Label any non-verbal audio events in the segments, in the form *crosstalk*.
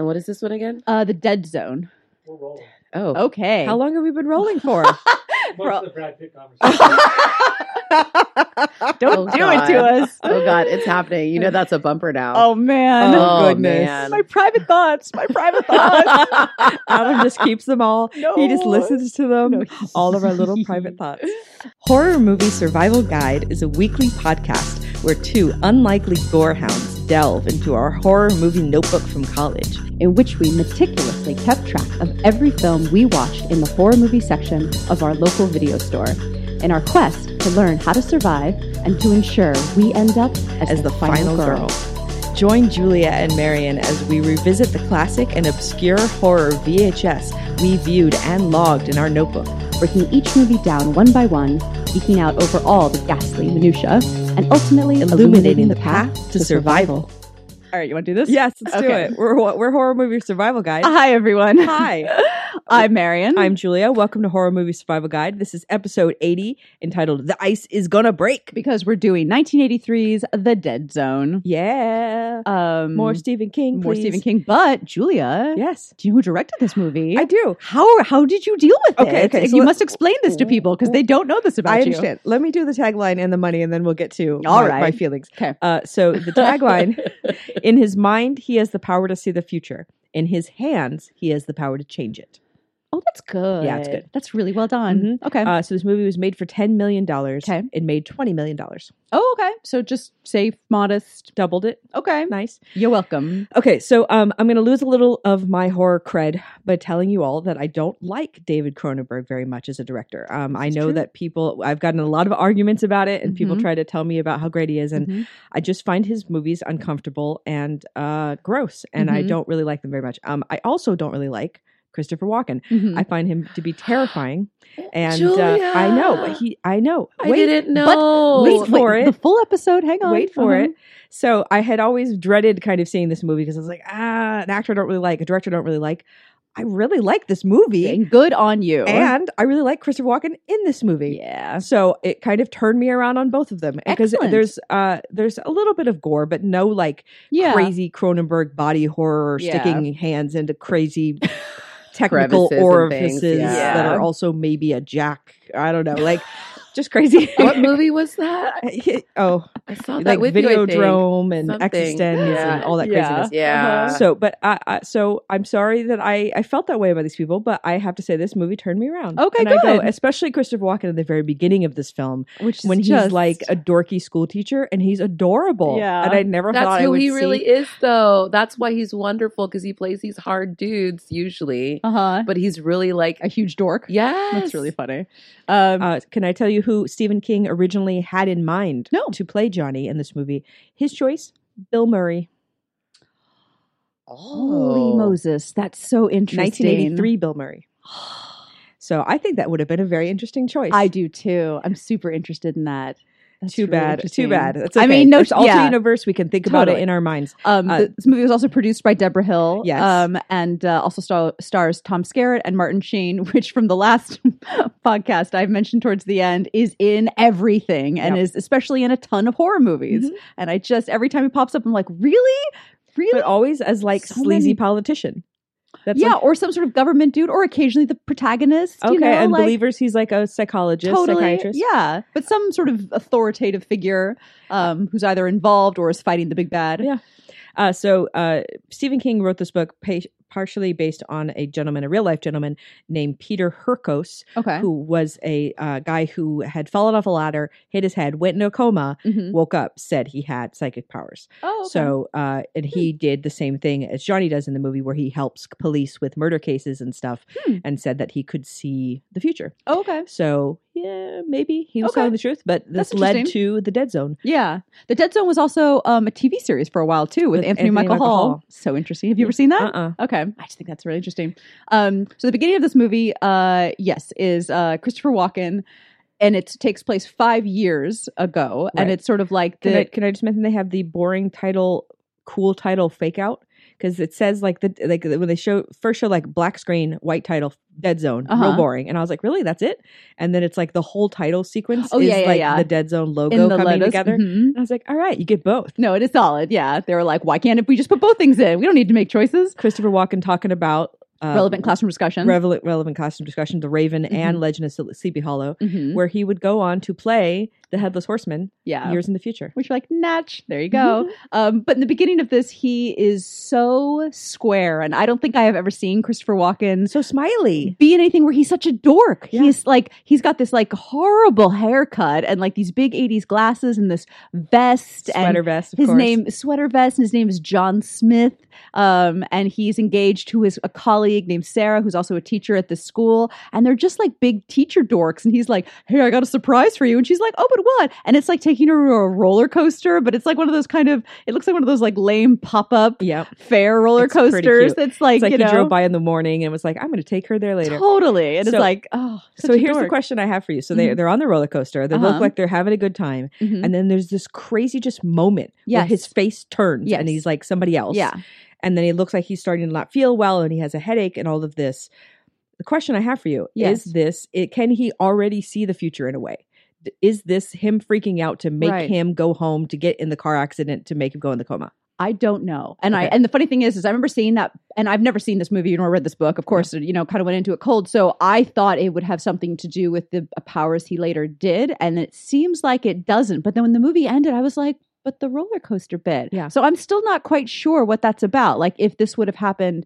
And what is this one again? Uh, the Dead Zone. We're rolling. Oh, Okay. How long have we been rolling *laughs* for? Much of the Brad Pitt *laughs* conversation. Don't Oh, do God. it to us. oh God, it's happening. You know that's a bumper now. Oh man. Oh, goodness. man. My private thoughts. My private thoughts. *laughs* Adam just keeps them all. no. He just listens to them. No. all of our little private thoughts. Horror Movie Survival Guide is a weekly podcast where two unlikely gorehounds delve into our horror movie notebook from college. In which we meticulously kept track of every film we watched in the horror movie section of our local video store in our quest to learn how to survive and to ensure we end up as, as the final girl. Join Julia and Marion as we revisit the classic and obscure horror VHS we viewed and logged in our notebook. breaking each movie down one by one, geeking out over all the ghastly minutia, and ultimately Illuminating the path to survival. All right, you want to do this? Yes, let's do it. We're, we're Horror Movie Survival Guide. Hi, everyone. Hi. *laughs* I'm Marion. I'm Julia. Welcome to Horror Movie Survival Guide. This is episode 80 entitled The Ice is Gonna Break. because we're doing 1983's The Dead Zone. Yeah. Um, More Stephen King. more please. Stephen King. But Julia, Yes. do you know who directed this movie? I do. How how did you deal with Okay, it? okay, so you must explain this to people because they don't know this about you. I you. understand. Let me do the tagline and the money, and then we'll get to All my, right. my feelings. Okay. Uh, so the *laughs* tagline: *laughs* In his mind, he has the power to see the future. In his hands, he has the power to change it. Oh, that's good. Yeah, it's good. That's really well done. Okay. Uh, so this movie was made for ten million dollars. Okay. It made twenty million dollars. oh, okay. So just safe, modest. Doubled it. Okay. Nice. You're welcome. Okay, so um, I'm going to lose a little of my horror cred by telling you all that I don't like David Cronenberg very much as a director. Um, I know true. that people, I've gotten a lot of arguments about it, and people Mhm. try to tell me about how great he is, and Mhm. I just find his movies uncomfortable and uh, gross, and I Mhm. don't really like them very much. Um, I also don't really like Christopher Walken. Mhm. I find him to be terrifying, *gasps* and uh, I know he. I know. I Wait, didn't know. wait for wait, it. The full episode. Hang on. Wait for Uh-huh. it. So I had always dreaded kind of seeing this movie because I was like, ah, an actor I don't really like, a director I don't really like. I really like this movie, And good on you. and I really like Christopher Walken in this movie. yeah. So it kind of turned me around on both of them because there's uh there's a little bit of gore, but no like Yeah. crazy Cronenberg body horror Yeah. sticking hands into crazy *laughs* technical orifices yeah. that are also maybe a jack. I don't know, like *laughs* just crazy. *laughs* what movie *laughs* was that? oh, I saw that like with you. I think. Videodrome and Something. eXistenZ Yeah. and all that Yeah. craziness. Yeah. Uh-huh. So, but I, I, so I'm sorry that I, I felt that way about these people, but I have to say this movie turned me around. Okay, and I go, good. especially Christopher Walken at the very beginning of this film, Which is when he's like a dorky school teacher and he's adorable. Yeah. and I never thought That's I who would he see- really is, though. That's why he's wonderful because he plays these hard dudes usually, uh-huh. but he's really like, a huge dork. Yeah, That's really funny. Um, Uh, can I tell you who Stephen King originally had in mind No. to play Johnny in this movie? His choice, Bill Murray, Holy Oh. Moses, that's so interesting. 1983 Bill Murray. *gasps* So I think that would have been a very interesting choice. I do too. I'm super interested in that. That's too bad. Too bad. That's I mean, no, There's yeah. universe. We can think about it in our minds. Um, Uh, this movie was also produced by Debra Hill. Yes. Um, and uh, also star- stars Tom Skerritt and Martin Sheen, *laughs* which from the last *laughs* podcast I've mentioned towards the end is in everything and Yep. is especially in a ton of horror movies. Mhm. And I just every time he pops up, I'm like, really, really. But always as like So sleazy many- politician. That's yeah, like- or some sort of government dude, or occasionally the protagonist. okay. you know, and like, believers, he's like a psychologist, totally, psychiatrist. yeah, but some sort of authoritative figure um, who's either involved or is fighting the big bad. Yeah. Uh, so uh, Stephen King wrote this book pa- partially based on a gentleman, a real life gentleman named Peter Hurkos, Okay. who was a uh, guy who had fallen off a ladder, hit his head, went into a coma, Mhm. woke up, said he had psychic powers. Oh, okay. So, uh, and he did the same thing as Johnny does in the movie, where he helps police with murder cases and stuff, Hmm. and said that he could see the future. Oh, okay. So, yeah, maybe he was Okay. telling the truth, but this led to the Dead Zone. Yeah, The Dead Zone was also um, a TV series for a while too, with, With Anthony, Anthony Michael, Michael Hall. Hall. So interesting. Have you ever seen that? Uh-uh. Okay, I just think that's really interesting. Um, so the beginning of this movie, uh, yes, is uh, Christopher Walken, and it takes place five years ago, and it's sort of like Can I can I just mention they have the boring title, cool title fake out because it says like the like when they show first show like black screen, white title, dead zone, Uh-huh. real boring, and I was like, really, that's it? And then it's like the whole title sequence Oh, is yeah, yeah, like yeah. the dead zone logo coming lotus. together. Mhm. And I was like, all right, you get both. No, it is solid. Yeah. They were like, why can't if we just put both things in? We don't need to make choices. Christopher Walken talking about uh, Relevant classroom discussion. relevant relevant costume discussion, The Raven and Mhm. Legend of Sleepy Hollow, Mhm. where he would go on to play the Headless Horseman Yeah. years in the future. Which you're like, natch. There you go. um, but in the beginning of this, he is so square. And I don't think I have ever seen Christopher Walken So smiley. be in anything where he's such a dork. Yeah. He's like he's got this like horrible haircut and like these big 80s glasses and this vest Sweater vest, of his course. name sweater vest and his name is John Smith. Um, and he's engaged to his a colleague named Sarah who's also a teacher at this school and they're just like big teacher dorks and he's like, "Hey, I got a surprise for you." And she's like, "Oh, but what?" And it's like taking her to a roller coaster, but it's like one of those kind of it looks like one of those like lame pop-up Yep. fair roller It's coasters that's like, It's like you he know drove by in the morning and was like, I'm going to take her there later. Totally. And it's like, oh, So here's the question I have for you. So they Mhm. they're on the roller coaster. They Uh-huh. look like they're having a good time, Mhm. and then there's this crazy just moment where his face turns Yes. and he's like somebody else. Yeah. and then he looks like he's starting to not feel well, and he has a headache and all of this. The question I have for you Yes. is this: it, Can he already see the future in a way? Is this him freaking out to make Right. him go home to get in the car accident to make him go in the coma? I don't know. And I and the funny thing is is I remember seeing that and I've never seen this movie nor read this book. Of course, you know, kind of went into it cold. So I thought it would have something to do with the uh, powers he later did and it seems like it doesn't. But then when the movie ended, I was like, but the roller coaster bit. Yeah. So I'm still not quite sure what that's about. Like if this would have happened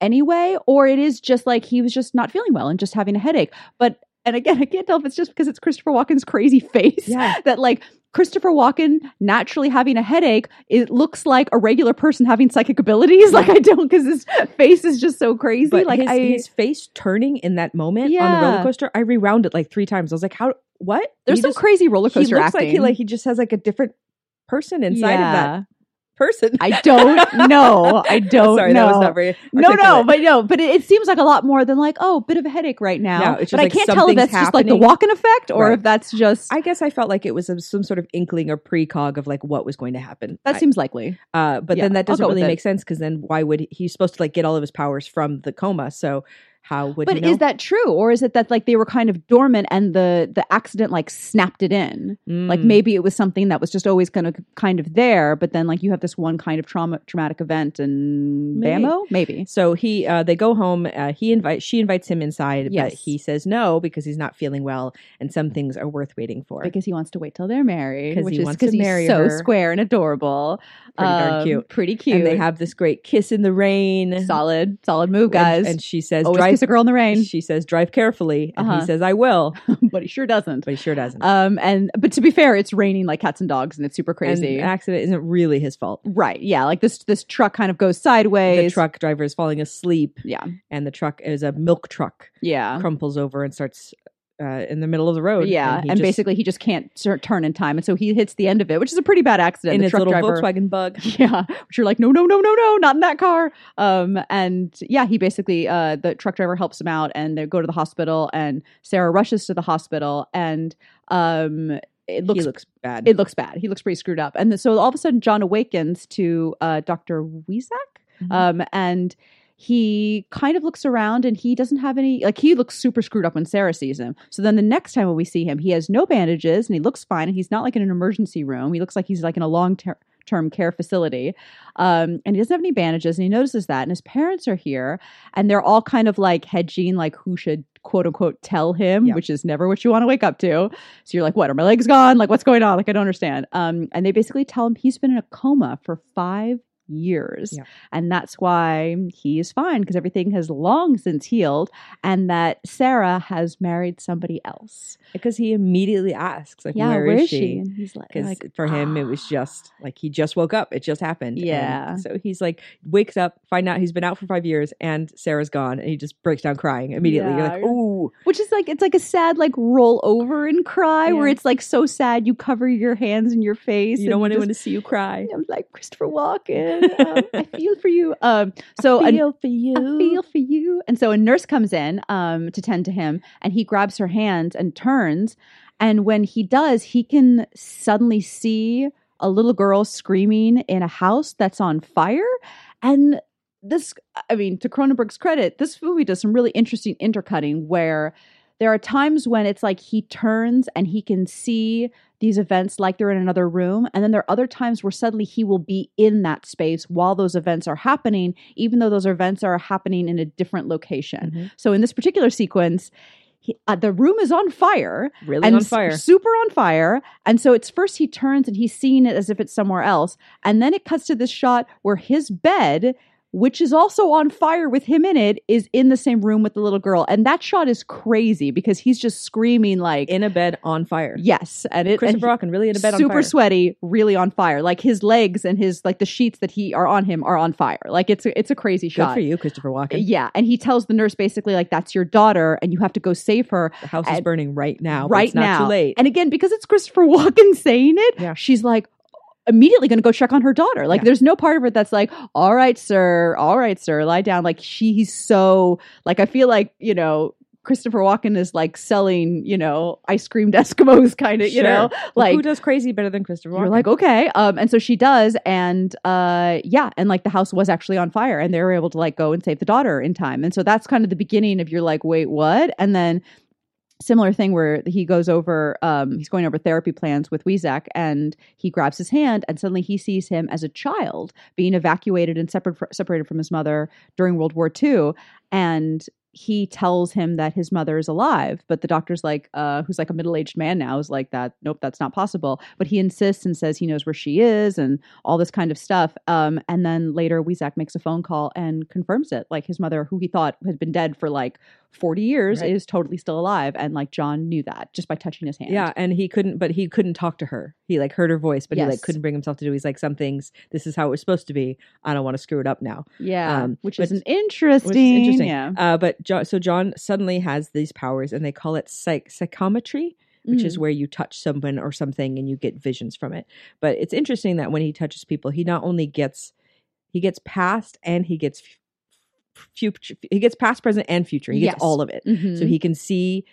anyway or it is just like he was just not feeling well and just having a headache. But and again, I can't tell if it's just because it's Christopher Walken's crazy face Yeah. *laughs* that like Christopher Walken naturally having a headache, it looks like a regular person having psychic abilities. *laughs* Like I don't because his face is just so crazy. But like his, I his face turning in that moment on the roller coaster, I rewound it like three times. I was like, "How? What?" there's He some just- crazy roller coaster He looks acting. like he like he just has like a different person inside of that person. I don't know. *laughs* I don't Sorry, know. that was not very. no, no, but no, but it, it seems like a lot more than like, oh, bit of a headache right now. Yeah, it's just but I can't tell if that's just like the happening. Walken effect or Right. if that's just I guess I felt like it was a, some sort of inkling or precog of like what was going to happen. that I- seems likely. uh, but yeah, then that doesn't really make sense because then why would he, he's supposed to like get all of his powers from the coma? So how would But he know? is that true, or is it that like they were kind of dormant and the the accident like snapped it in? Like Mm. maybe it was something that was just always going to kind of there, but then like you have this one kind of trauma traumatic event and Maybe. bammo, maybe. So he, uh, they go home. Uh, he invites, she invites him inside, but he says no because he's not feeling well, and some things are worth waiting for. Because he wants to wait till they're married, which he is wants to because he's marry so her. square and adorable, Pretty darn Um, cute. pretty cute. and they have this great kiss in the rain. solid, solid move, And- guys. And, she says, Always A girl in the rain, She says, "Drive carefully," and Uh-huh. he says, "I will," *laughs* but he sure doesn't. but he sure doesn't. Um, and but to be fair, it's raining like cats and dogs, and it's super and crazy. the accident isn't really his fault. right? Yeah, like this this truck kind of goes sideways. The truck driver is falling asleep, Yeah, and the truck is a milk truck. yeah. Crumples over and starts uh, in the middle of the road. Yeah, he and, just- basically he just can't tur- turn in time, and so he hits the end of it, which is a pretty bad accident. in his truck little driver, Volkswagen Bug. *laughs* yeah, which you're like, no, no, no, no, no, not in that car. Um, and yeah, he basically, uh, the truck driver helps him out, and they go to the hospital, and Sarah rushes to the hospital, and um, it looks. he looks bad. it looks bad. He looks pretty screwed up, and so all of a sudden, John awakens to uh, Doctor Weizak, Mhm. um, and he kind of looks around and he doesn't have any like he looks super screwed up when Sarah sees him. So then the next time when we see him, he has no bandages and he looks fine and he's not like in an emergency room. He looks like he's like in a long ter- term care facility. Um, and he doesn't have any bandages and he notices that and his parents are here and they're all kind of like hedging like who should quote unquote tell him, Yeah. which is never what you want to wake up to. So you're like, what? Are my legs gone? Like what's going on? Like I don't understand. Um, and they basically tell him he's been in a coma for five years. Yeah. And that's why he is fine because everything has long since healed and that Sarah has married somebody else. because he immediately asks, like, yeah, where is she? And he's like, like, for him, it was "Ah." just like he just woke up. It just happened. And Yeah. so he's like, wakes up, find out he's been out for five years, and Sarah's gone, and he just breaks down crying immediately. You're like, Yeah. ooh, Which is like it's like a sad like roll over and cry where it's like so sad you cover your hands in your face. you don't want anyone to see you cry. I'm like Christopher Walken. Um, I *laughs* feel for you. Um, so a- feel for you. I feel for you. And so a nurse comes in um, to tend to him, and he grabs her hand and turns. And when he does, he can suddenly see a little girl screaming in a house that's on fire. and this, I mean, to Cronenberg's credit, this movie does some really interesting intercutting where there are times when it's like he turns and he can see these events like they're in another room. And then there are other times where suddenly he will be in that space while those events are happening, even though those events are happening in a different location. Mhm. So in this particular sequence, he, uh, the room is on fire Really and on s- fire. super on fire. And so it's first he turns and he's seeing it as if it's somewhere else. And then it cuts to this shot where his bed, which is also on fire with him in it, is in the same room with the little girl. And that shot is crazy because he's just screaming like in a bed on fire. yes. And it and Christopher Walken really in a bed on fire. super sweaty, really on fire. Like his legs and his like the sheets that he are on him are on fire. Like it's a, it's a crazy Good shot. for you, Christopher Walken. Yeah, and he tells the nurse basically like that's your daughter and you have to go save her The house is burning right now. right it's not now. Too late. And again, because it's Christopher Walken saying it, Yeah. she's like immediately going to go check on her daughter. Like Yeah. there's no part of it that's like, "All right, sir. All right, sir. Lie down." Like she's so like I feel like, you know, Christopher Walken is like selling, you know, ice creamed *laughs* Eskimos kind of, you know, Sure. Well, like who does crazy better than Christopher Walken? you're like, okay. Um, and so she does, and uh, yeah, and like the house was actually on fire, and they were able to like go and save the daughter in time. And so that's kind of the beginning of you're like, wait, what? And then similar thing where he goes over, um, he's going over therapy plans with Weizak, and he grabs his hand, and suddenly he sees him as a child being evacuated and separate separated from his mother during World War II, and he tells him that his mother is alive, but the doctor's like, uh, who's like a middle aged man now, is like that. Nope, that's not possible. But he insists and says he knows where she is and all this kind of stuff. Um, and then later, Weizak makes a phone call and confirms it. Like his mother, who he thought had been dead for like forty years, Right. is totally still alive. And like John knew that just by touching his hand. Yeah, and he couldn't, but he couldn't talk to her. He like heard her voice, but he like couldn't bring himself to do. He's like, some things. This is how it was supposed to be. I don't want to screw it up now. yeah, Um, which but- is an interesting. Which is interesting. Yeah, Uh, but John, so John suddenly has these powers, and they call it psych- psychometry, which is Mm. where you touch someone or something and you get visions from it. But it's interesting that when he touches people, he not only gets he gets past and he gets future. He gets past, present, and future. He gets Yes. all of it. Mhm. So he can see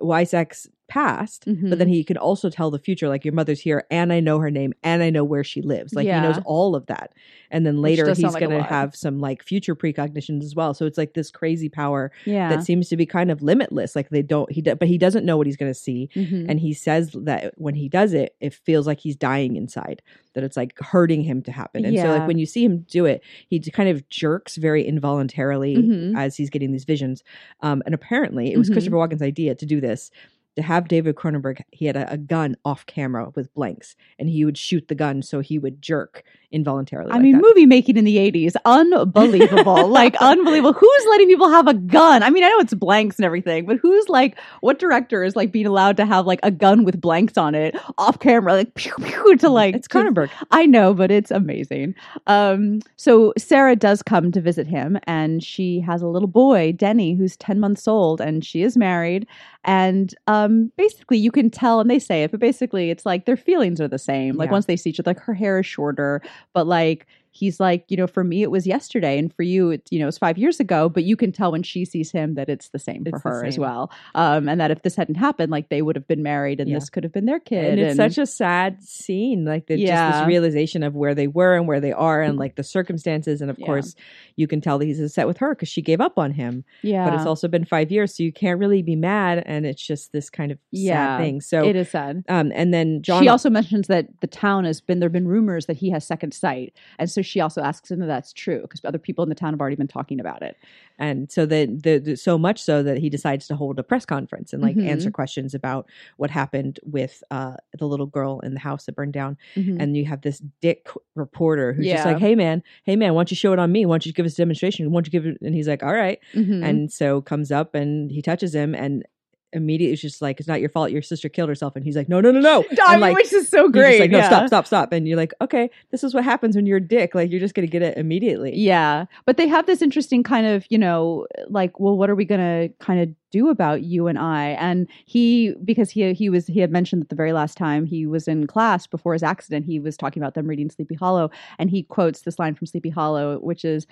Weizak's past, Mhm. but then he can also tell the future, like your mother's here, and I know her name, and I know where she lives. Like he knows all of that. And then later he's like going to have some like future precognitions as well. So it's like this crazy power yeah, that seems to be kind of limitless. Like they don't he, but he doesn't know what he's going to see, Mhm. and he says that when he does it, it feels like he's dying inside. That it's like hurting him to happen. And so like when you see him do it, he kind of jerks very involuntarily Mhm. as he's getting these visions. Um, and apparently, it was Mhm. Christopher Walken's idea to do this. To have David Cronenberg, he had a, a gun off camera with blanks, and he would shoot the gun so he would jerk involuntarily. I like mean, that. movie making in the 80s, unbelievable. *laughs* like, unbelievable. Who's letting people have a gun? I mean, I know it's blanks and everything, but who's like, what director is like being allowed to have like a gun with blanks on it off camera, like, pew, pew, to like, it's Cronenberg. I know, but it's amazing. Um, so Sarah does come to visit him, and she has a little boy, Denny, who's 10 months old, and she is married. And um, basically, you can tell, and they say it, but basically, it's like their feelings are the same. Like, Yeah. once they see each other, like her hair is shorter, but like, he's like, you know, for me, it was yesterday, and for you, it, you know, it's five years ago, but you can tell when she sees him that it's the same for It's her as well. Um, and that if this hadn't happened, like, they would have been married, and Yeah. this could have been their kid. and it's such a sad scene like the, just this realization of where they were and where they are and like the circumstances and of Yeah. course you can tell that he's upset with her because she gave up on him yeah. but it's also been five years so you can't really be mad and it's just this kind of Yeah, sad thing so it is sad. um and then john she also mentions that the town has been there have been rumors that he has second sight and so she also asks him if that's true because other people in the town have already been talking about it. And so that the, the so much so that he decides to hold a press conference and like Mhm. answer questions about what happened with uh the little girl in the house that burned down. Mhm. and you have this dick reporter who's just like hey man. Hey man why don't you show it on me? Why don't you give us a demonstration? Why don't you give it? And he's like all right. Mhm. and so comes up and he touches him and immediately it's just like it's not your fault your sister killed herself and he's like no no no no *laughs* I and mean, like which is so great like no yeah. stop stop stop and you're like okay this is what happens when you're a dick like you're just gonna get it immediately Yeah. But they have this interesting kind of, you know, like, well, what are we going to kind of do about you and I? And he, because he, he was, he had mentioned that the very last time he was in class before his accident, he was talking about them reading Sleepy Hollow. And he quotes this line from Sleepy Hollow, which is,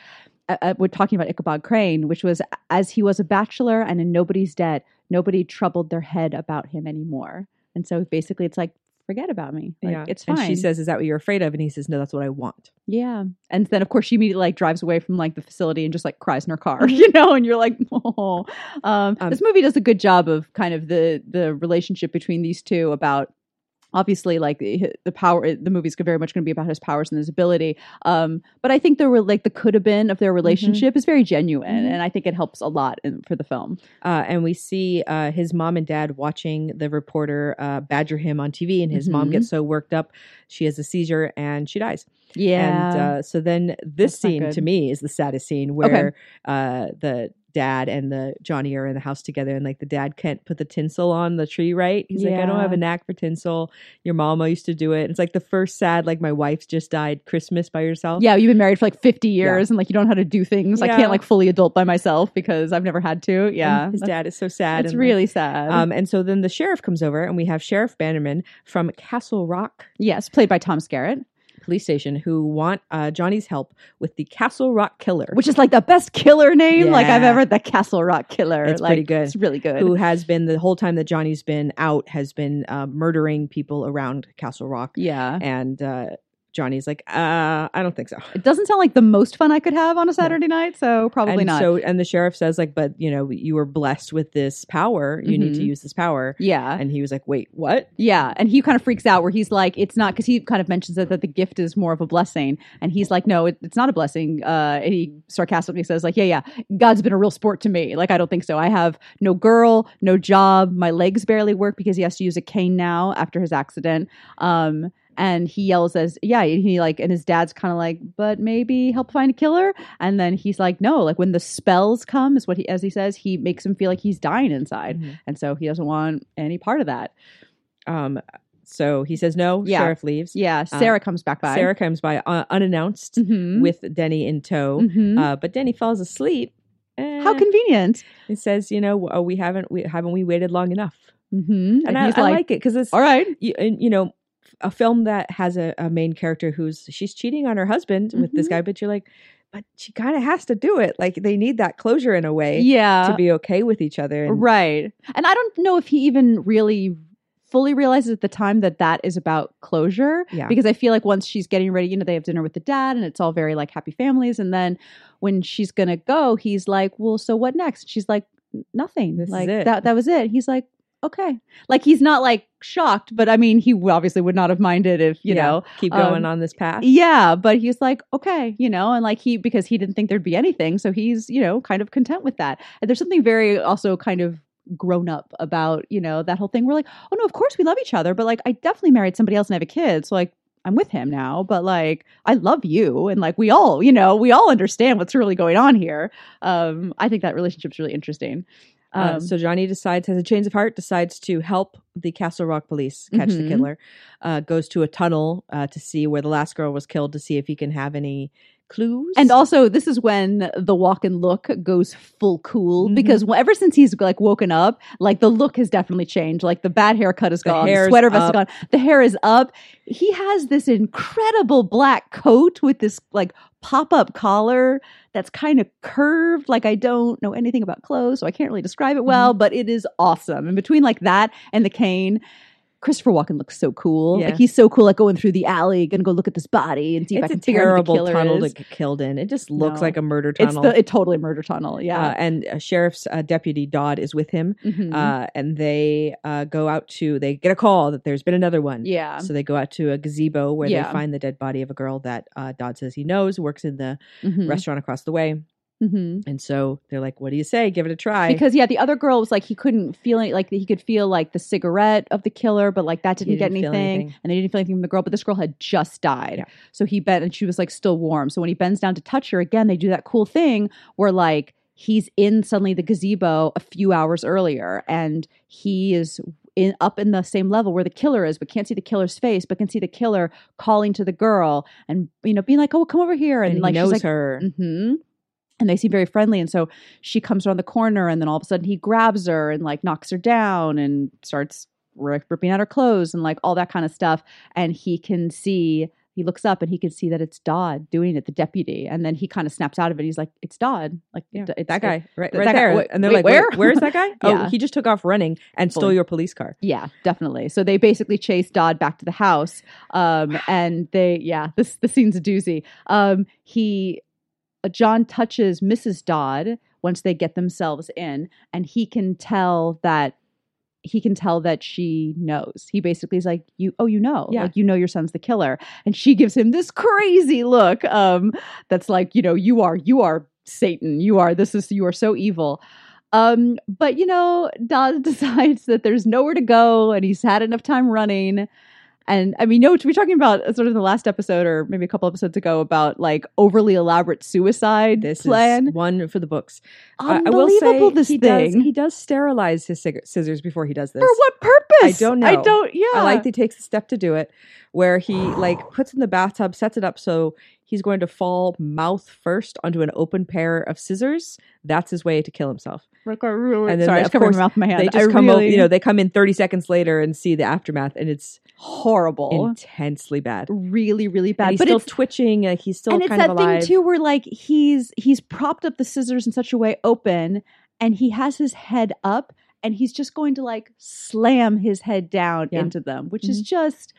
uh, uh, we're talking about Ichabod Crane, which was, as he was a bachelor and in nobody's debt, nobody troubled their head about him anymore. And so basically it's like, forget about me. Like, yeah, it's fine. And she says, "Is that what you're afraid of?" And he says, "No, that's what I want." Yeah. And then of course she immediately like drives away from like the facility and just like cries in her car, *laughs* you know, and you're like, oh. Um, Um, this movie does a good job of kind of the the relationship between these two about obviously like the the power the movie's very much going to be about his powers and his ability um but i think the re- like the could have been of their relationship is very genuine Mhm. and i think it helps a lot in, for the film Uh, and we see uh, his mom and dad watching the reporter uh, badger him on TV, and his mom Mhm. gets so worked up, she has a seizure and she dies. yeah And uh, so then this That's scene to me is the saddest scene where uh, the dad and the Johnny are in the house together, and like the dad can't put the tinsel on the tree right. He's like, I don't have a knack for tinsel. Your mama used to do it. It's like the first sad, like my wife's just died Christmas by yourself. yeah you've been married for like 50 years and like you don't know how to do things i can't like fully adult by myself because i've never had to And yeah his dad is so sad. it's and, like, really sad Um, and so then the sheriff comes over, and we have Sheriff Bannerman from Castle Rock yes played by tom skerritt Police Station, who want uh, Johnny's help with the Castle Rock Killer, which is like the best killer name like I've ever the Castle Rock Killer. It's like, pretty good. It's really good. who has been the whole time that Johnny's been out has been uh, murdering people around Castle Rock, yeah. and uh, Johnny's like, uh, I don't think so. It doesn't sound like the most fun I could have on a Saturday night, so probably and not. So, and the sheriff says, like, but you know, you were blessed with this power. You need to Mhm. use this power. yeah. And he was like, wait, what? Yeah, and he kind of freaks out where he's like, it's not because he kind of mentions that, that the gift is more of a blessing, and he's like, no, it, it's not a blessing. Uh, and he sarcastically says, like, yeah, yeah, God's been a real sport to me. Like, I don't think so. I have no girl, no job, my legs barely work because he has to use a cane now after his accident. Um, and he yells as, yeah, and he like, and his dad's kind of like, but maybe help find a killer. And then he's like, no, like when the spells come, is what he, as he says, he makes him feel like he's dying inside, Mhm. and so he doesn't want any part of that. Um, so he says no. Yeah. Sheriff leaves. Yeah, Sarah comes back by. Sarah comes by uh, unannounced Mhm. with Denny in tow, Mhm. uh, but Denny falls asleep. How convenient. It says, you know, oh, we haven't, we haven't we waited long enough, Mm-hmm. and, I, he's I like, like it because it's all right. you, and, you know a film that has a, a main character who's she's cheating on her husband with this Mhm. guy but you're like but she kind of has to do it like they need that closure in a way Yeah. to be okay with each other and right. And I don't know if he even really fully realizes at the time that that is about closure Yeah. because i feel like once she's getting ready you know they have dinner with the dad and it's all very like happy families and then when she's gonna go he's like well so what next she's like nothing This is like that that was it he's like okay like he's not like shocked but i mean he obviously would not have minded if you Yeah. know keep going um, on this path Yeah, but he's like, okay, you know, and like he because he didn't think there'd be anything, so he's, you know, kind of content with that. And there's something very also kind of grown up about, you know, that whole thing. We're like, oh no, of course we love each other, but like I definitely married somebody else and have a kid. So like I'm with him now, but like I love you and like we all, you know, we all understand what's really going on here. Um, I think that relationship's really interesting. Um, uh, so Johnny decides, has a change of heart, decides to help the Castle Rock police catch the Mhm. killer. Uh, goes to a tunnel uh, to see where the last girl was killed to see if he can have any clues. And also, this is when the Walken look goes full cool Mhm. because ever since he's like woken up, like the look has definitely changed. Like the bad haircut is The gone, the sweater vest is gone, the hair is up. He has this incredible black coat with this like pop up collar that's kind of curved. Like I don't know anything about clothes, so I can't really describe it well, Mm-hmm. but it is awesome. And between like that and the cane. Christopher Walken looks so cool. Yeah. Like he's so cool. Like going through the alley, gonna go look at this body and see if I can figure out who the terrible killer tunnel is. to get killed in. It just looks No. like a murder tunnel. It's the it totally murder tunnel. Uh, Yeah. and uh, sheriff's uh, deputy Dodd is with him, Mhm. uh, and they uh, go out to. They get a call that there's been another one. yeah. So they go out to a gazebo where Yeah. they find the dead body of a girl that uh, Dodd says he knows works in the Mhm. restaurant across the way. Mhm. And so they're like, "What do you say? Give it a try." Because yeah, the other girl was like he couldn't feel it, like he could feel like the cigarette of the killer, but like that didn't, get didn't feel anything, anything. and they didn't feel anything from the girl. But this girl had just died, Yeah. so he bent and she was like still warm. So when he bends down to touch her again, they do that cool thing where like he's in suddenly the gazebo a few hours earlier, and he is. In, up in the same level where the killer is, but can't see the killer's face, but can see the killer calling to the girl and you know being like, "Oh, come over here," and, and like he she's knows like, her. hmm And they seem very friendly. And so she comes around the corner, and then all of a sudden he grabs her and like knocks her down and starts ripping out her clothes and like all that kind of stuff. And he can see he looks up and he can see that it's Dodd doing it, the deputy, and then he kind of snaps out of it. He's like, "It's Dodd, like Yeah, it's that guy right, that right guy- there, wait- and they're wait, like, where? "Where? Where's that guy? *laughs* Yeah. Oh, he just took off running and stole your police car." Yeah, definitely. So they basically chase Dodd back to the house, um, and they, yeah, this the scene's a doozy. Um, he, John touches Mrs. Dodd once they get themselves in, and he can tell that he can tell that she knows. He basically is like, "You, oh, you know, Yeah. like you know your son's the killer," and she gives him this crazy look, um, that's like, you know, you are, you are Satan, you are this is you are so evil. Um, but you know, Dodd *laughs* decides that there's nowhere to go and he's had enough time running. And I mean, no, we're talking about uh, sort of the last episode or maybe a couple episodes ago about like overly elaborate suicide This plan. is one for the books. I- I Unbelievable, will say this he thing. does he does sterilize his scissors before he does this. For what purpose? I don't I know. don't, yeah. I like that he takes the step to do it, where he like *gasps* puts in the bathtub, sets it up so he's going to fall mouth first onto an open pair of scissors. That's his way to kill himself. Like, I really, And then sorry, I of course, my mouth with my hand. They just I come, really, o- you know, they come in thirty seconds later and see the aftermath, and it's horrible. intensely bad. really, really And bad. he's but still twitching. Like he's still and it's kind that of alive. thing too where like he's he's propped up the scissors in such a way open and he has his head up and he's just going to like slam his head down Yeah. into them which is Mhm. just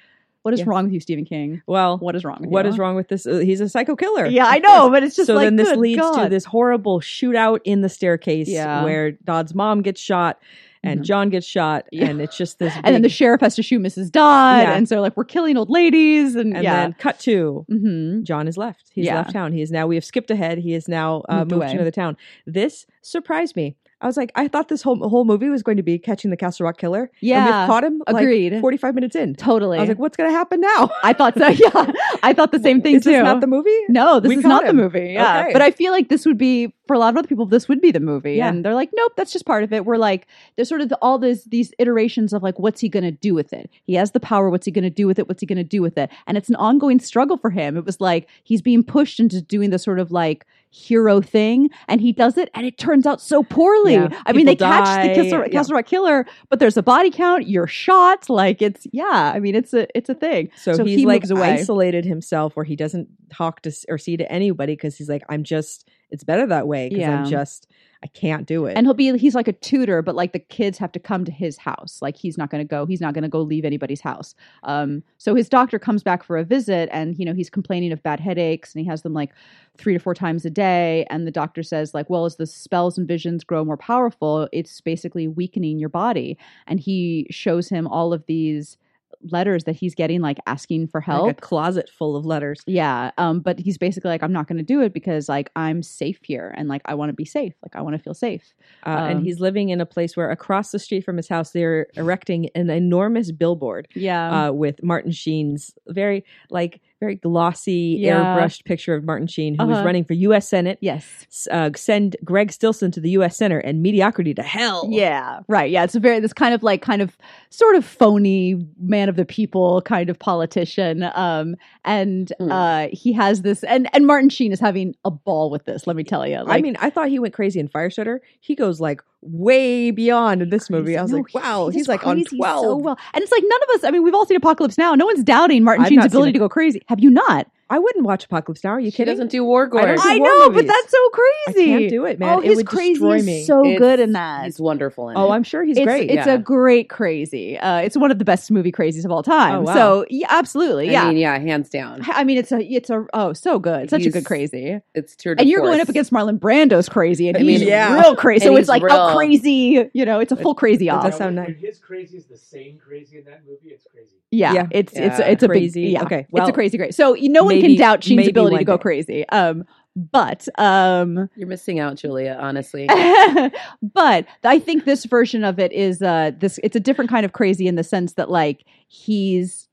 what is Yeah. wrong with you stephen king Well, what is wrong with what you? is wrong with this? Uh, he's a psycho killer. yeah i know but it's just so like then this leads to this horrible shootout in the staircase Yeah. where Dodd's mom gets shot and Mhm. John gets shot, Yeah. and it's just this. *laughs* and then the sheriff has to shoot mrs dodd Yeah. and so like we're killing old ladies and, and yeah then cut to hmm John is left. He's Yeah. left town. He is now. We have skipped ahead. He is now uh, Moved moved, to another town. This surprised me. I was like, I thought this whole whole movie was going to be catching the Castle Rock killer. Yeah, and we caught him. Agreed. Like Forty five minutes in. totally I was like, what's going to happen now? I thought so *laughs* yeah i thought the same thing is too this not the movie? No, this We is not the movie. Yeah. Okay. But I feel like this would be for a lot of other people, this would be the movie. Yeah. And they're like, nope, that's just part of it. We're like, there's sort of the, all this these iterations of like, what's he gonna do with it? He has the power, what's he gonna do with it? What's he gonna do with it? And it's an ongoing struggle for him. It was like he's being pushed into doing the sort of like hero thing, and he does it, and it turns out so poorly. Yeah. I mean, they People catch the die. Castle, Rock killer, but there's a body count, you're shot, like it's yeah, I mean it's a it's a thing. So, he's he like away. isolated himself where he doesn't talk to or see to anybody because he's like, I'm just, it's better that way because Yeah. I'm just, I can't do it. and he'll be he's like a tutor but like the kids have to come to his house like he's not going to go he's not going to go leave anybody's house um so his doctor comes back for a visit and you know he's complaining of bad headaches and he has them like three to four times a day and the doctor says like well as the spells and visions grow more powerful it's basically weakening your body and he shows him all of these letters that he's getting like asking for help Like a closet full of letters. yeah um but he's basically like i'm not going to do it because like i'm safe here and like i want to be safe. Like i want to feel safe. Uh, Um, and he's living in a place where across the street from his house, they're erecting an enormous billboard yeah. uh, with Martin Sheen's very, like, very glossy, Yeah. airbrushed picture of Martin Sheen, who Uh-huh. running for U.S. Senate. yes Uh, send Greg Stilson to the U.S. Senate and mediocrity to hell. Yeah, right. Yeah, it's a very this kind of like kind of sort of phony man of the people kind of politician. Um, and Hmm. uh, he has this, and and Martin Sheen is having a ball with this. Let me tell you. I mean, I thought he went crazy in Firestarter. He goes like way beyond this movie. I was No, like, wow, he he's does like on crazy twelve. so well. And it's like none of us. I mean, we've all seen Apocalypse Now. No one's doubting Martin Sheen's ability to go crazy. Have you not? I wouldn't watch Apocalypse Now. Are you She kidding? doesn't do war I gore. don't I war know, but that's so crazy. I crazy. can't do it, man. Oh, it his would crazy destroy is so It's- good in that. He's wonderful in oh, it. I'm sure he's it's, great. It's yeah. a great crazy. Uh, it's one of the best movie crazies of all time. Oh, wow. So yeah, absolutely, yeah. I mean, yeah, hands down. I mean, it's a, it's a, oh, so good, such a good crazy. It's tour de And you're going up against Marlon Brando's crazy, and I he's mean, yeah. real crazy. So And it's he's like a crazy, you know, it's a full crazy That off. does Yeah, sound nice. his crazy is the same crazy in that movie, it's crazy. Yeah, Yeah. it's it's it's a Crazy. yeah. Okay, it's a crazy great. So you- know one maybe- can doubt Sheen's ability to go day. crazy. Um, but um, You're missing out, Julia. Honestly, *laughs* but I think this version of it is uh this it's a different kind of crazy in the sense that like he's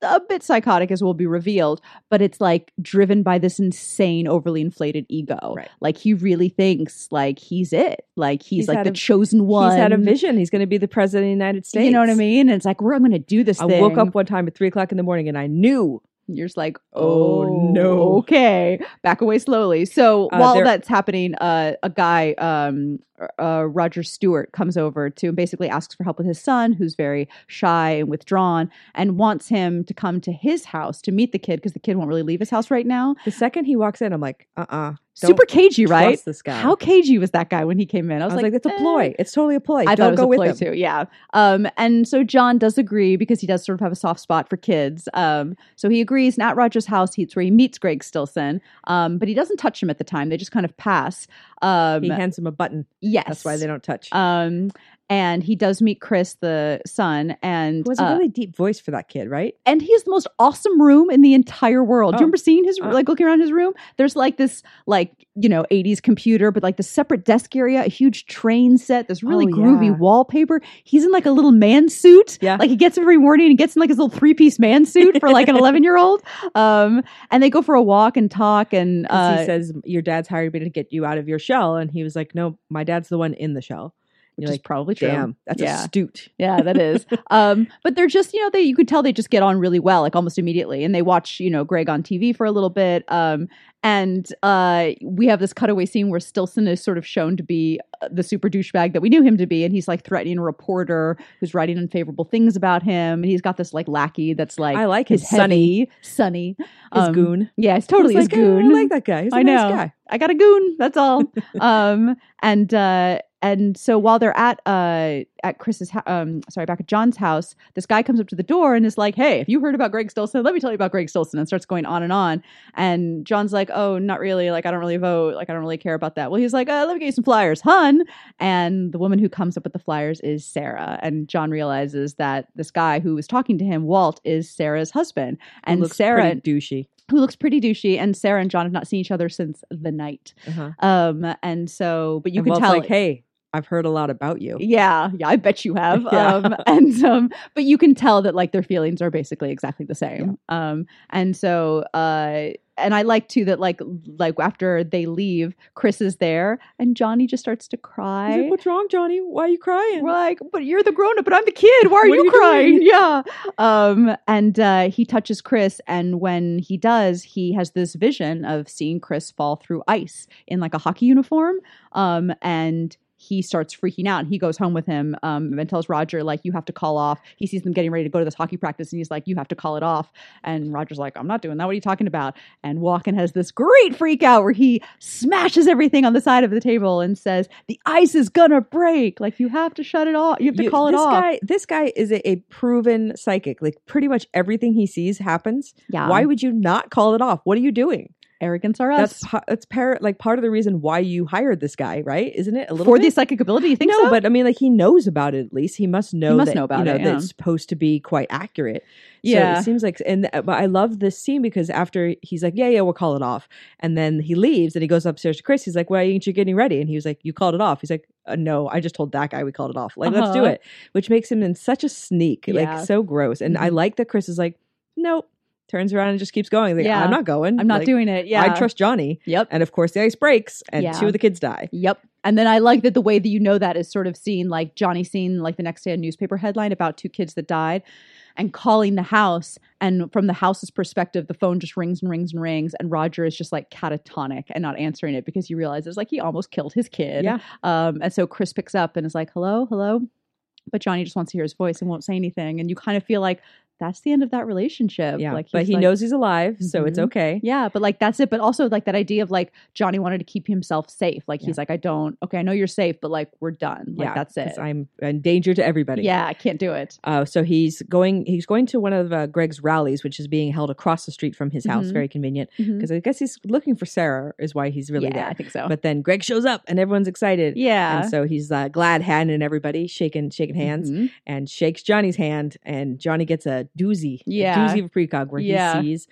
a bit psychotic as will be revealed, but it's like driven by this insane, overly inflated ego. Right. Like he really thinks like he's it. Like he's, He's like the a- chosen one. He's had a vision. He's going to be the president of the United States. You know what I mean? And it's like, we're I'm gonna do this I thing. woke up one time at three o'clock in the morning and I knew. You're just like, Oh, oh, no. Okay. Back away slowly. So Uh, while that's happening, uh, a guy, um, uh, Roger Stewart comes over to and basically asks for help with his son, who's very shy and withdrawn, and wants him to come to his house to meet the kid because the kid won't really leave his house right now. The second he walks in, I'm like, uh uh Super cagey, right? This guy. How cagey was that guy when he came in? I was, like, that's a eh. ploy. It's totally a ploy. I Don't thought it was go a with ploy too. Yeah. Um, and so John does agree because he does sort of have a soft spot for kids. Um, so he agrees. And at Roger's house, he, it's where he meets Greg Stilson. Um, but he doesn't touch him at the time. They just kind of pass. Um, He hands him a button. Yes. That's why they don't touch. Um, and he does meet Chris, the son, and has a uh, really deep voice for that kid, right? and he has the most awesome room in the entire world. Do Oh. you remember seeing his Uh. like looking around his room? There's like this like you know 80s computer, but like the separate desk area, a huge train set, this really Oh, groovy yeah. wallpaper. He's in like a little man suit. Yeah. like he gets every morning and gets in like his little three piece man suit for like an *laughs* 11 year old. Um, and they go for a walk and talk and uh, he says, Your dad's hired me to get you out of your shell. And he was like, No, my dad's the one in the shell. Which You're is like, probably true. Damn, that's Yeah. astute. Yeah, that is. *laughs* um, but they're just, you know, they you could tell they just get on really well, like almost immediately. And they watch, you know, Greg on TV for a little bit. Um, and uh, we have this cutaway scene where Stilson is sort of shown to be uh, the super douchebag that we knew him to be, and he's like threatening a reporter who's writing unfavorable things about him. And he's got this like lackey that's like I like his his sunny Sonny, his Um, goon. Yeah, it's totally his like, "Eh, goon. I like that guy. He's a I nice know. guy. I got a goon. That's all. *laughs* um, and uh, and so while they're at uh at Chris's um sorry back at John's house, this guy comes up to the door and is like, "Hey, if you heard about Greg Stilson, let me tell you about Greg Stilson." And starts going on and on. And John's like, "Oh, not really. Like, I don't really vote. Like, I don't really care about that." Well, he's like, uh, "Let me get you some flyers, hun." And the woman who comes up with the flyers is Sarah. And John realizes that this guy who was talking to him, Walt, is Sarah's husband. And looks Sarah, douchey. who looks pretty douchey, and Sarah and John have not seen each other since the night. Uh-huh. Um, and so, but you and can Walt's tell, like, Hey, I've heard a lot about you. yeah, yeah, I bet you have. *laughs* Yeah. Um, and um, but you can tell that like their feelings are basically exactly the same. Um, and so, uh, and I like too that like like after they leave, Chris is there, and Johnny just starts to cry. like, What's wrong, Johnny? Why are you crying? We're like, but you're the grown up, but I'm the kid. Why are you are you crying? doing? Yeah. Um, and uh, he touches Chris, and when he does, he has this vision of seeing Chris fall through ice in like a hockey uniform. Um, and he starts freaking out and he goes home with him um, and tells Roger, like, you have to call off. He sees them getting ready to go to this hockey practice and he's like, you have to call it off. And Roger's like, I'm not doing that. What are you talking about? And Walken has this great freak out where he smashes everything on the side of the table and says, the ice is gonna break. Like, you have to shut it off. You have to You- call it this off. Guy, this guy is a, a proven psychic. Like pretty much everything he sees happens. yeah. Why would you not call it off? What are you doing? Arrogance are us? That's pa- that's par- like part of the reason why you hired this guy, right? Isn't it a little For bit? the psychic ability, you think no, so? but I mean, like he knows about it. At least he must know. must that, know about you know, it, That yeah. it's supposed to be quite accurate. Yeah. so it seems like. And but I love this scene because after he's like, "Yeah, yeah, we'll call it off," and then he leaves and he goes upstairs to Chris. He's like, "Why aren't you getting ready?" And he was like, "You called it off." He's like, uh, "No, I just told that guy we called it off. Like, let's do Uh-huh. it," which makes him in such a sneak, Yeah. like so gross. And I Mhm. like that Chris is like, "Nope." Turns around and just keeps going. Like, Yeah. I'm not going. I'm not Like, doing it. Yeah. I trust Johnny. Yep. And of course, the ice breaks, and Yeah. two of the kids die. Yep. And then I like that the way that you know that is sort of seen like Johnny seen like the next day a newspaper headline about two kids that died and calling the house and from the house's perspective the phone just rings and rings and rings and Roger is just like catatonic and not answering it because he realizes like he almost killed his kid. Yeah. Um and so Chris picks up and is like hello, hello. But Johnny just wants to hear his voice and won't say anything and you kind of feel like that's the end of that relationship. Yeah, Like but he like- knows he's alive, so it's Mhm. okay. Yeah, but like that's it. But also like that idea of like Johnny wanted to keep himself safe. Like Yeah. he's like, I don't. Okay, I know you're safe, but like we're done. Like yeah, that's it. I'm in danger to everybody. Yeah, I can't do it. Uh, so he's going. He's going to one of uh, Greg's rallies, which is being held across the street from his house. Mhm. Very convenient because I guess he's looking for Sarah. Is why he's really there. yeah, I think so. But then Greg shows up and everyone's excited. yeah. And so he's uh, glad handing everybody, shaking shaking hands, Mhm. and shakes Johnny's hand, and Johnny gets a doozy, a Yeah. doozy of a precog where Yeah. he sees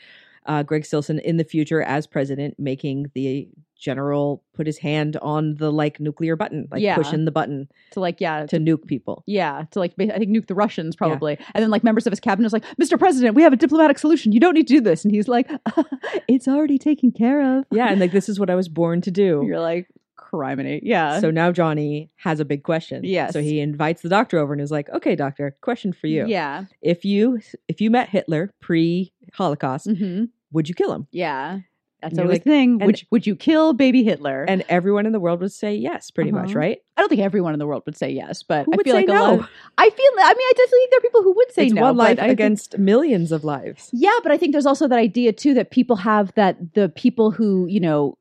uh, Greg Stilson in the future as president, making the general put his hand on the like nuclear button, like Yeah. pushing the button To like yeah. to nuke people. yeah, to like I think nuke the Russians probably, and then like members of his cabinet is like, Mr. President, we have a diplomatic solution. You don't need to do this, and he's like, *laughs* It's already taken care of. Yeah, and like *laughs* this is what I was born to do. You're like, criminy. Yeah. So now Johnny has a big question. Yes. So he invites the doctor over and is like, "Okay, doctor, question for you. Yeah. If you if you met Hitler pre Holocaust, hmm would you kill him?" Yeah. That's always like- the thing. and- Would, would you kill baby Hitler? And everyone in the world would say yes, pretty much, Uh-huh. right? I don't think everyone in the world would say yes, but I feel like a no? lot. Of, I feel. I mean, I definitely think there are people who would say it's no. one life I think- against millions of lives. yeah, but I think there's also that idea too that people have that the people who you know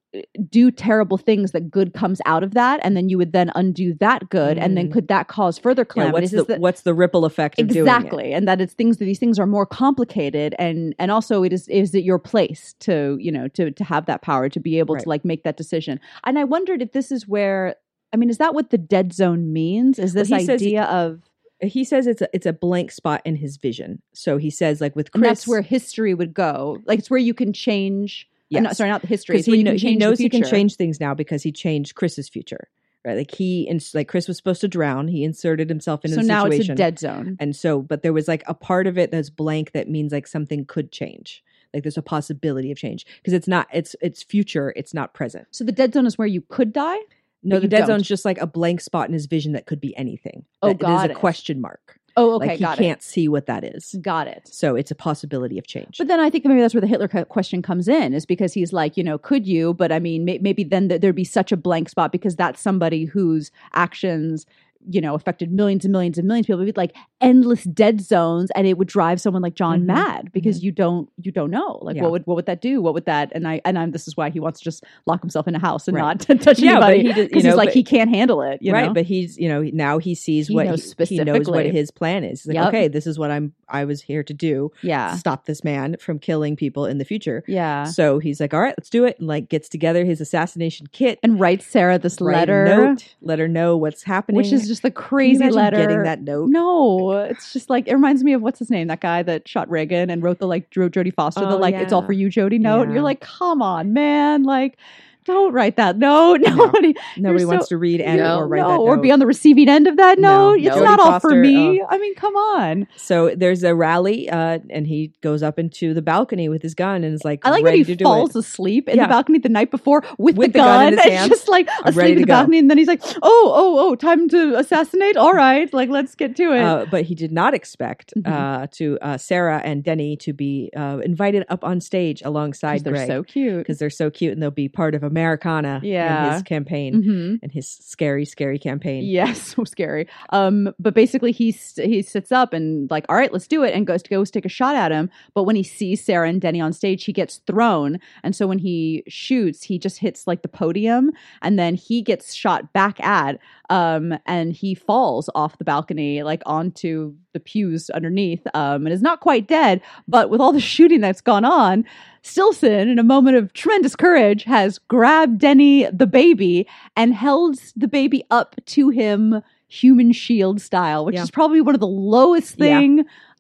do terrible things that good comes out of that, and then you would then undo that good, and then Mm. could that cause further Yeah, calamities? what's the what's the ripple effect of doing exactly and that it's things that these things are more complicated and and also it is is it your place to you know to to have that power to be able Right. to like make that decision and i wondered if this is where i mean is that what the dead zone means is Well, this he says- idea of He says it's a, it's a blank spot in his vision. So he says like with Chris, and that's where history would go like it's where you can change uh, no, sorry not the history because he, he knows he can change things now because he changed Chris's future. Right, like he ins- like Chris was supposed to drown. He inserted himself into so the now situation. it's a dead zone And so, but there was like a part of it that's blank that means like something could change. Like there's a possibility of change because it's not it's it's future, it's not present. so the dead zone is where you could die No, the dead don't. zone's just like a blank spot in his vision that could be anything. Oh, There's it. a question mark. Oh okay like he got can't see what that is. got it So it's a possibility of change. But then I think maybe that's where the Hitler question comes in, is because he's like, you know, could you? But I mean, may- maybe then th- there'd be such a blank spot because that's somebody whose actions, you know, affected millions and millions and millions of people. It'd be like endless dead zones, and it would drive someone like John Mhm. mad because you don't you don't know, like Yeah. what would what would that do? What would that? And I and I'm this is why he wants to just lock himself in a house and Right. not *laughs* touch Yeah, anybody he you because know, he's like but- he can't handle it, you right, know? but he's you know now he sees He what knows he, he knows what his plan is. He's like, Yep. okay, this is what I'm I was here to do. yeah, Stop this man from killing people in the future. yeah. So he's like, all right, let's do it, and like gets together his assassination kit, And writes Sarah this write letter, note, let her know what's happening. which is just the crazy letter. Getting that note. No, it's just like it reminds me of what's his name, that guy that shot Reagan and wrote the like Jodie Foster the Oh, like it's all for you, Jodie note. And Yeah. you're like, come on, man, like don't write that note. *laughs* Nobody, Nobody You're wants so- to read and No, or write no, that or be on the receiving end of that No, note. It's no. not all Foster, for me. oh. I mean, come on. So there's a rally, uh, and he goes up into the balcony with his gun and is like, I like that he falls it. asleep in Yeah. the balcony the night before with, With the, the gun gun. in his It's just like asleep in the go. balcony, and then he's like, "Oh, oh, oh, time to assassinate. All right, like let's get to it." Uh, but he did not expect Mhm. uh, to uh, Sarah and Denny to be uh, invited up on stage alongside they're Greg so cute. because they're so cute and they'll be part of Americana Yeah. in his campaign Mhm. and his scary, scary campaign. Yes, *laughs* so scary. Um, but basically, he he sits up and like, all right, let's do it, and goes to goes take a shot at him. But when he sees Sarah and Denny on stage, he gets thrown, and so when he shoots, he just hits like the podium, and then he gets shot back at, um, and he falls off the balcony like onto the pews underneath, um, and is not quite dead, but with all the shooting that's gone on. Stillson, in a moment of tremendous courage, has grabbed Denny, the baby, and held the baby up to him human shield style, which Yeah. is probably one of the lowest Yeah.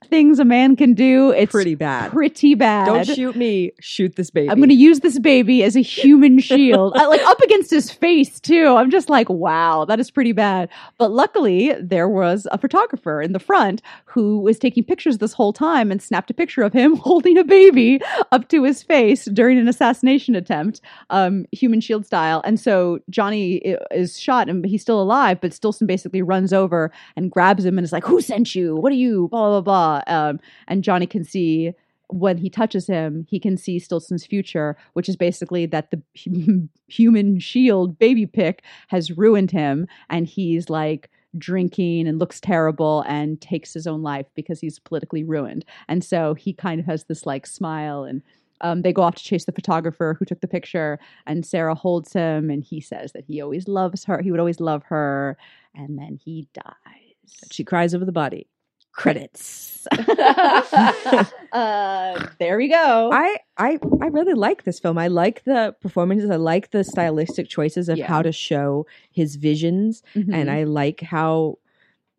Thing things a man can do. It's Pretty bad. Pretty bad. Don't shoot me. Shoot this baby. I'm going to use this baby as a *laughs* human shield, I, like up against his face too. I'm just like, wow, that is pretty bad. But luckily, there was a photographer in the front who was taking pictures this whole time and snapped a picture of him *laughs* holding a baby up to his face during an assassination attempt, um, human shield style. And so Johnny is shot and he's still alive, but Stillson basically runs over and grabs him and is like, "Who sent you? What are you?" Blah blah blah. Um, and Johnny can see when he touches him, he can see Stillson's future, which is basically that the *laughs* human shield baby pick has ruined him, and he's like drinking and looks terrible and takes his own life because he's politically ruined. And so he kind of has this like smile and. Um, they go off to chase the photographer who took the picture, and Sarah holds him, and he says that he always loves her. He would always love her, and then he dies. she cries over the body. Credits. *laughs* uh, there we go. I, I I really like this film. I like the performances. I like the stylistic choices of Yeah. how to show his visions, and Mhm. I like how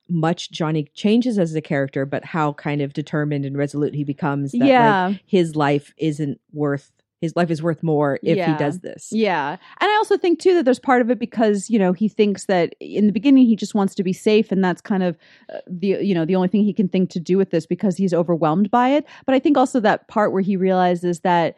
much Johnny changes as a character, but how kind of determined and resolute he becomes. That, like, yeah, his life isn't worth. His life is worth more if Yeah. he does this. yeah, and I also think too that there's part of it because you know he thinks that in the beginning he just wants to be safe, and that's kind of uh, the you know the only thing he can think to do with this because he's overwhelmed by it. But I think also that part where he realizes that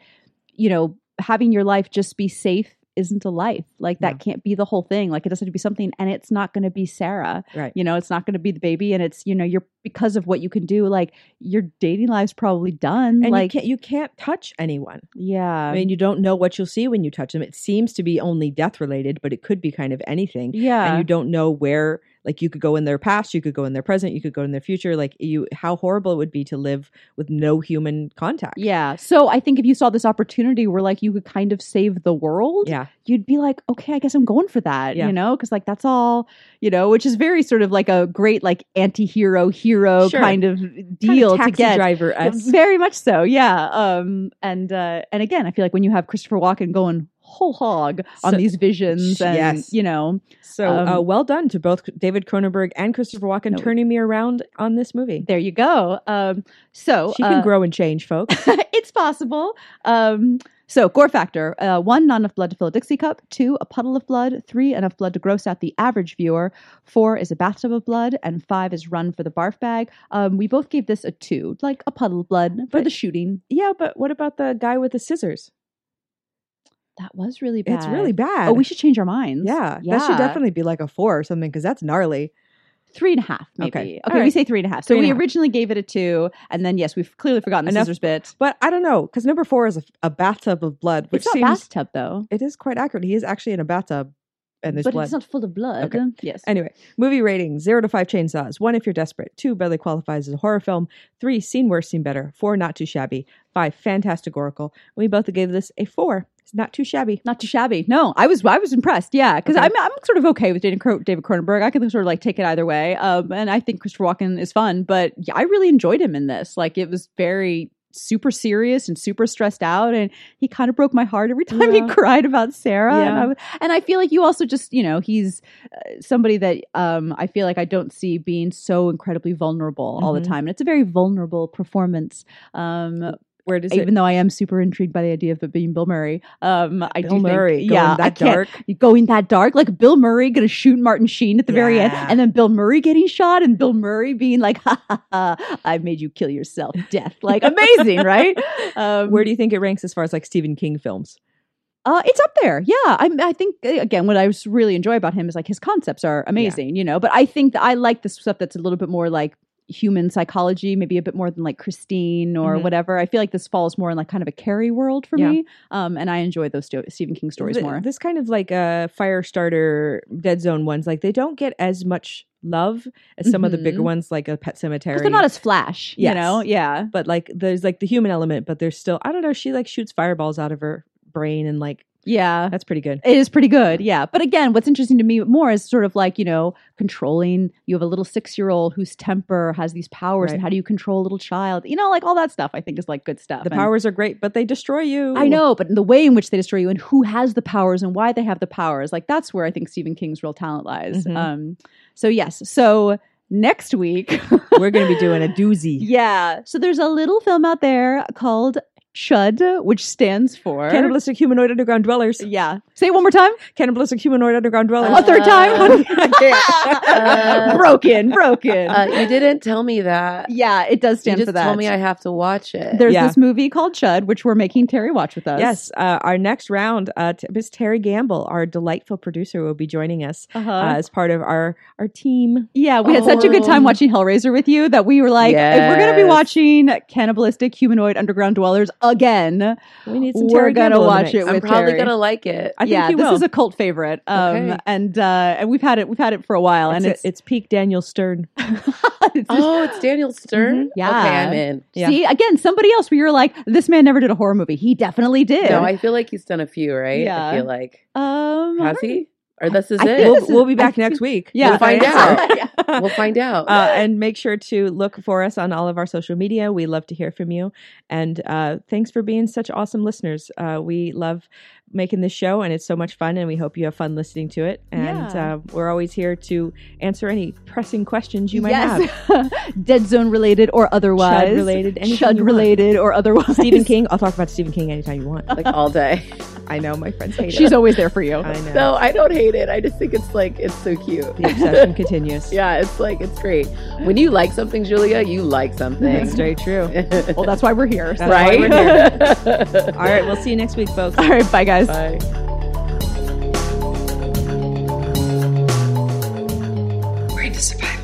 you know having your life just be safe isn't a life. Like that No. can't be the whole thing. Like it doesn't have to be something, and it's not going to be Sarah. Right. You know, it's not going to be the baby, and it's you know, you're because of what you can do. Like your dating life's probably done. And like you can't you can't touch anyone. yeah, I mean, you don't know what you'll see when you touch them. It seems to be only death related, but it could be kind of anything. yeah. And you don't know where like you could go in their past, you could go in their present, you could go in their future. Like you how horrible it would be to live with no human contact. yeah. So I think if you saw this opportunity where like you could kind of save the world, Yeah. you'd be like, okay, I guess I'm going for that, Yeah. you know, because like that's all, you know, which is very sort of like a great like anti-hero hero Sure. kind of Kind deal of to get. driver. Very much so, yeah. Um, and uh, and again, I feel like when you have Christopher Walken going whole hog on So- these visions, and Yes. you know, So Um, uh, well done to both David Cronenberg and Christopher Walken No. turning me around on this movie. there you go. Um, so She can uh, grow and change, folks. *laughs* it's possible. Um, so, gore factor uh, one, not enough blood to fill a Dixie cup. Two, a puddle of blood. Three, enough blood to gross out the average viewer. Four is a bathtub of blood. And five is run for the barf bag. Um, we both gave this a two, like a puddle of blood for But- the shooting. yeah, but what about the guy with the scissors? That was really bad. It's really bad. Oh, we should change our minds. Yeah, yeah. that should definitely be like a four or something because that's gnarly. Three and a half, maybe. Okay. Okay, All we say three and a half. So we half. originally gave it a two, and then yes, we've clearly forgotten the Enough- scissors bit. But I don't know because number four is a, a bathtub of blood, which It's not seems bathtub though, it is quite accurate. He is actually in a bathtub, and there's but blood. it's not full of blood. Okay. Yes. Anyway, movie rating zero to five chainsaws. One, if you're desperate. Two, barely qualifies as a horror film. Three, seen worse, seen better. Four, not too shabby. Five, fantasticorical. We both gave this a four. It's not too shabby. not too shabby. No, I was I was impressed. Yeah, because Okay. I'm I'm sort of okay with David, Cro- Cronenberg. I can sort of like take it either way. Um, and I think Christopher Walken is fun, but yeah, I really enjoyed him in this. Like it was very super serious and super stressed out, and he kind of broke my heart every *laughs* time Yeah. he cried about Sarah. And, Yeah. And I feel like you also just you know he's uh, somebody that um I feel like I don't see being so incredibly vulnerable all the Mhm. time, and it's a very vulnerable performance. Um, Where does even it? though I am super intrigued by the idea of it being Bill Murray, um, I Bill do Murray think, going yeah, I that can't dark. going that dark, like Bill Murray going to shoot Martin Sheen at the very end, and then Bill Murray getting shot, and Bill Murray being like, "Ha ha ha! I made you kill yourself, death!" Like amazing, *laughs* right? Um, Where do you think it ranks as far as like Stephen King films? uh, it's up there. Yeah. I, I think, uh, again, what I really enjoy about him is like his concepts are amazing, you know, but I think that I like the stuff that's a little bit more like human psychology, maybe a bit more than like Christine or Mhm. whatever. I feel like this falls more in like kind of a Carrie world for Yeah. me. Um, and I enjoy those sto- Stephen King stories Th- more. This kind of like uh, fire starter Dead Zone ones, like they don't get as much love as some of the bigger Mhm. ones, like a Pet Sematary. They're not as flash, Yes. you know? Yeah. but like there's like the human element, but there's still I don't know. She like shoots fireballs out of her brain, and like Yeah. that's pretty good. It is pretty good, yeah. But again, what's interesting to me more is sort of like, you know, controlling. You have a little six year old whose temper has these powers, Right. and how do you control a little child? You know, like all that stuff I think is like good stuff. The And- powers are great, but they destroy you. I know, but the way in which they destroy you and who has the powers and why they have the powers, like that's where I think Stephen King's real talent lies. Mhm. Um, so yes, so next week, We're going to be doing a doozy. *laughs* yeah. So there's a little film out there called CHUD, which stands for Cannibalistic humanoid underground dwellers. Yeah, say it one more time. Cannibalistic humanoid underground dwellers. a third time. Uh, *laughs* broken, broken. Uh, you didn't tell me that. yeah, it does You stand just for that. Tell me I have to watch it. There's Yeah. this movie called Chud, which we're making Terry watch with us. Yes, uh, our next round, uh, Miss Terry Gamble, our delightful producer, will be joining us Uh-huh. uh, as part of our our team. yeah, we had such a good time Oh. watching Hellraiser with you that we were like, if we're going to be watching cannibalistic humanoid underground dwellers again, We need some. We're gonna Gamble watch it I'm with probably Terry. gonna like it. I think yeah, you this will. is a cult favorite. Um, Okay. and uh, and we've had it we've had it for a while, and It's, it's, it's peak Daniel Stern. *laughs* it's Oh, it's Daniel Stern. Mhm. Yeah. Okay, I'm in. Yeah. see again somebody else where you're like, this man never did a horror movie. He definitely did. No, I feel like he's done a few, right? Yeah. I feel like um, has he? Or this is I it? We'll, this is- we'll be back I next week. Yeah, We'll find out. *laughs* Yeah. we'll find out. Uh, and make sure to look for us on all of our social media. We love to hear from you. And uh, thanks for being such awesome listeners. Uh, we love making this show, and it's so much fun. And we hope you have fun listening to it. And Yeah. uh, we're always here to answer any pressing questions you might yes. have. *laughs* Dead Zone related or otherwise, Chud related, anything Chud related or otherwise. Stephen King. I'll talk about Stephen King anytime you want. like all day. *laughs* I know my friends hate it. She's always there for you. I know. No, I don't hate it. I just think it's like it's so cute. The obsession continues. *laughs* Yeah, it's like it's great. When you like something, Julia, you like something. That's very true. *laughs* well, that's why we're here. That's right. We're here. *laughs* All right. We'll see you next week, folks. All right. Bye, guys. Bye. Great to survive.